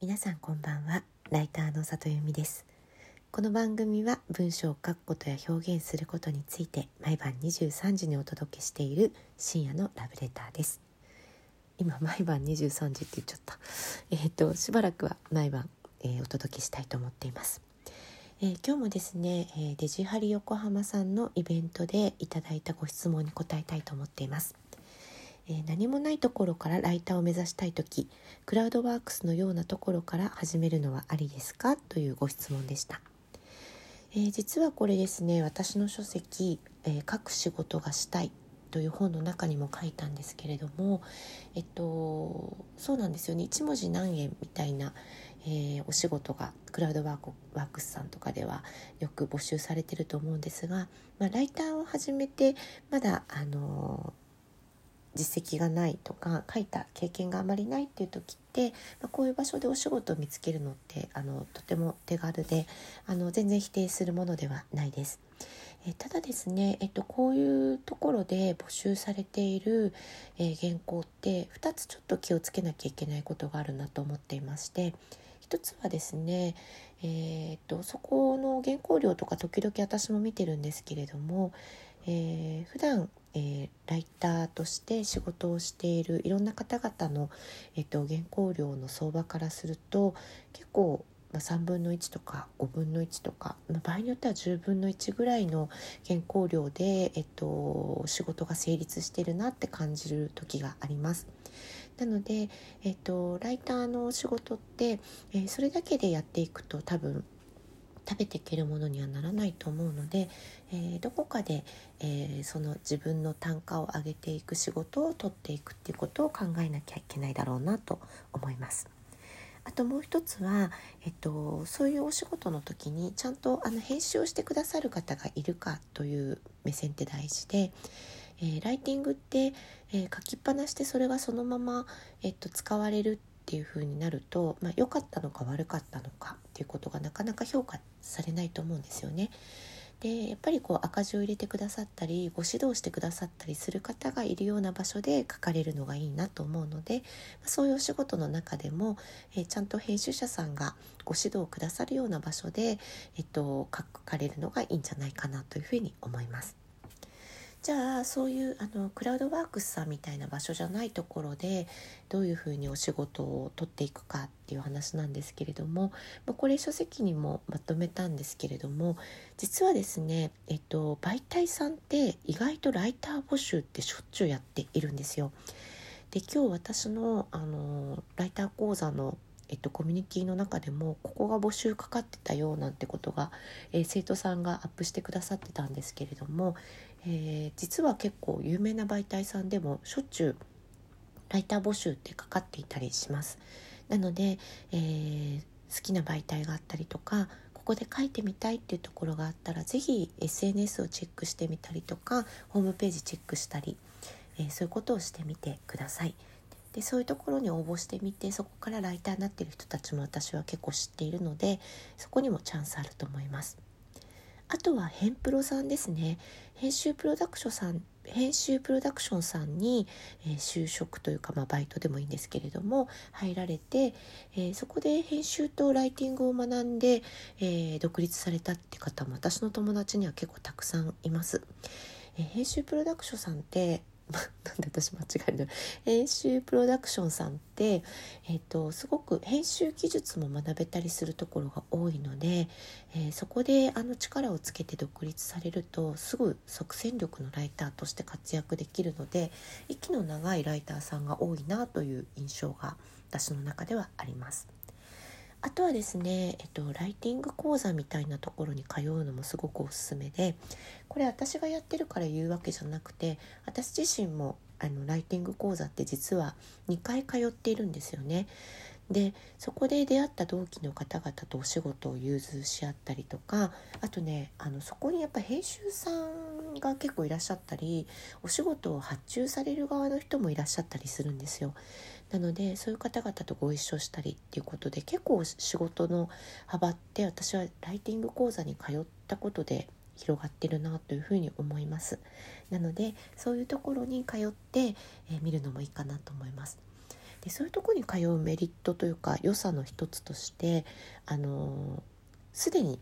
皆さんこんばんは。ライターの里由美です。この番組は文章を書くことや表現することについて毎晩23時にお届けしている深夜のラブレターです。今毎晩23時って言っちゃった。えっ、ー、としばらくは毎晩、えー、お届けしたいと思っています。えー、今日もですね、えデジハリ横浜さんのイベントでいただいたご質問に答えたいと思っています。え何もないところからライターを目指したい時クラウドワークスのようなところから始めるのはありですか？というご質問でした、えー、実はこれですね私の書籍、えー、書く仕事がしたい」という本の中にも書いたんですけれどもえっとそうなんですよね。一文字何円みたいな、えー、お仕事がクラウドワークワークスさんとかではよく募集されてると思うんですが、まあ、ライターを始めてまだあの実績がないとか書いた経験があまりないっていう時って、まあ、こういう場所でお仕事を見つけるのってあのとても手軽であの全然否定するものではないです。えただですね、えっと、こういうところで募集されている、えー、原稿って2つちょっと気をつけなきゃいけないことがあるなと思っていまして1つはですね、えー、っとそこの原稿料とか時々私も見てるんですけれども、えー、普段えー、ライターとして仕事をしているいろんな方々の、えーと、原稿料の相場からすると結構、まあ、3分の1とか5分の1とか、まあ、場合によっては10分の1ぐらいの原稿料で、えーと、仕事が成立してるなって感じる時があります。なので、えーと、ライターの仕事って、えー、それだけでやっていくと多分食べていけるものにはならないと思うので、えー、どこかで、えー、その自分の単価を上げていく仕事を取っていくっていうことを考えなきゃいけないだろうなと思います。あともう一つは、えっと、そういうお仕事の時にちゃんとあの編集をしてくださる方がいるかという目線って大事で、えー、ライティングって、えー、書きっぱなしでそれがそのまま、えっと、使われるっていう風になると、まあ、良かったのか悪かったのかっていうことがなかなか評価されないと思うんですよね。でやっぱりこう赤字を入れてくださったりご指導してくださったりする方がいるような場所で書かれるのがいいなと思うのでそういうお仕事の中でも、え、ちゃんと編集者さんがご指導くださるような場所で、えっと、書かれるのがいいんじゃないかなというふうに思います。じゃあそういうあのクラウドワークスさんみたいな場所じゃないところでどういうふうにお仕事を取っていくかっていう話なんですけれども、まあ、これ書籍にもまとめたんですけれども実はですね、えっと、媒体さんって意外とライター募集ってしょっちゅうやっているんですよ。で今日私のあのライター講座のえっと、コミュニティの中でもここが募集かかってたよなんてことが、えー、生徒さんがアップしてくださってたんですけれどもえー、実は結構有名な媒体さんでもしょっちゅうライター募集ってかかっていたりします。なので、えー、好きな媒体があったりとかここで書いてみたいっていうところがあったら是非 SNS をチェックしてみたりとかホームページチェックしたり、えー、そういうことをしてみてください。でそういうところに応募してみてそこからライターになってる人たちも私は結構知っているのでそこにもチャンスあると思います。あとはヘンプロさんですね編集プロダクションさん編集プロダクションさんに、えー、就職というか、まあ、バイトでもいいんですけれども入られて、えー、そこで編集とライティングを学んで、えー、独立されたって方も私の友達には結構たくさんいます。え編集プロダクションさんって なんで私間違えるの？編集プロダクションさんって、えーと、すごく編集技術も学べたりするところが多いので、えー、そこであの力をつけて独立されるとすぐ即戦力のライターとして活躍できるので息の長いライターさんが多いなという印象が私の中ではあります。あとはですね、えっと、ライティング講座みたいなところに通うのもすごくおすすめでこれ私がやってるから言うわけじゃなくて私自身もあのライティング講座って実は2回通っているんですよね。でそこで出会った同期の方々とお仕事を融通し合ったりとかあとねあのそこにやっぱ編集さんが結構いらっしゃったりお仕事を発注される側の人もいらっしゃったりするんですよ。なのでそういう方々とご一緒したりっていうことで結構仕事の幅って私はライティング講座に通ったことで広がってるなというふうに思いますなのでそういうところに通って、えー、見るのもいいかなと思いますででそういうとこに通うメリットというか良さの一つとしてあのすでに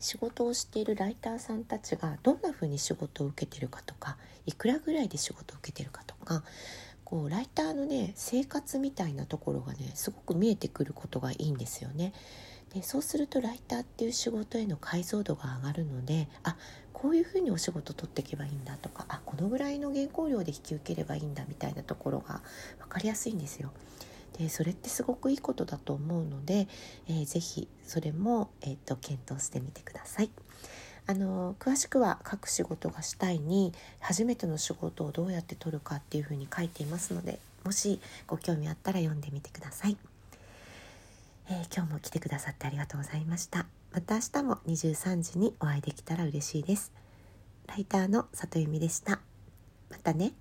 仕事をしているライターさんたちがどんな風に仕事を受けてるかとかいくらぐらいで仕事を受けてるかとかこうライターのね生活みたいなところがねすごく見えてくることがいいんですよね。でそうするとライターっていう仕事への解像度が上がるのであこういうふうにお仕事取っていけばいいんだとかあこのぐらいの原稿料で引き受ければいいんだみたいなところが分かりやすいんですよ。でそれってすごくいいことだと思うので、えー、ぜひそれも、えーと、検討してみてください。あの詳しくは各仕事がしたいに初めての仕事をどうやって取るかっていうふうに書いていますのでもしご興味あったら読んでみてください。えー、今日も来てくださってありがとうございました。また明日も23時にお会いできたら嬉しいです。ライターの里由美でした。またね。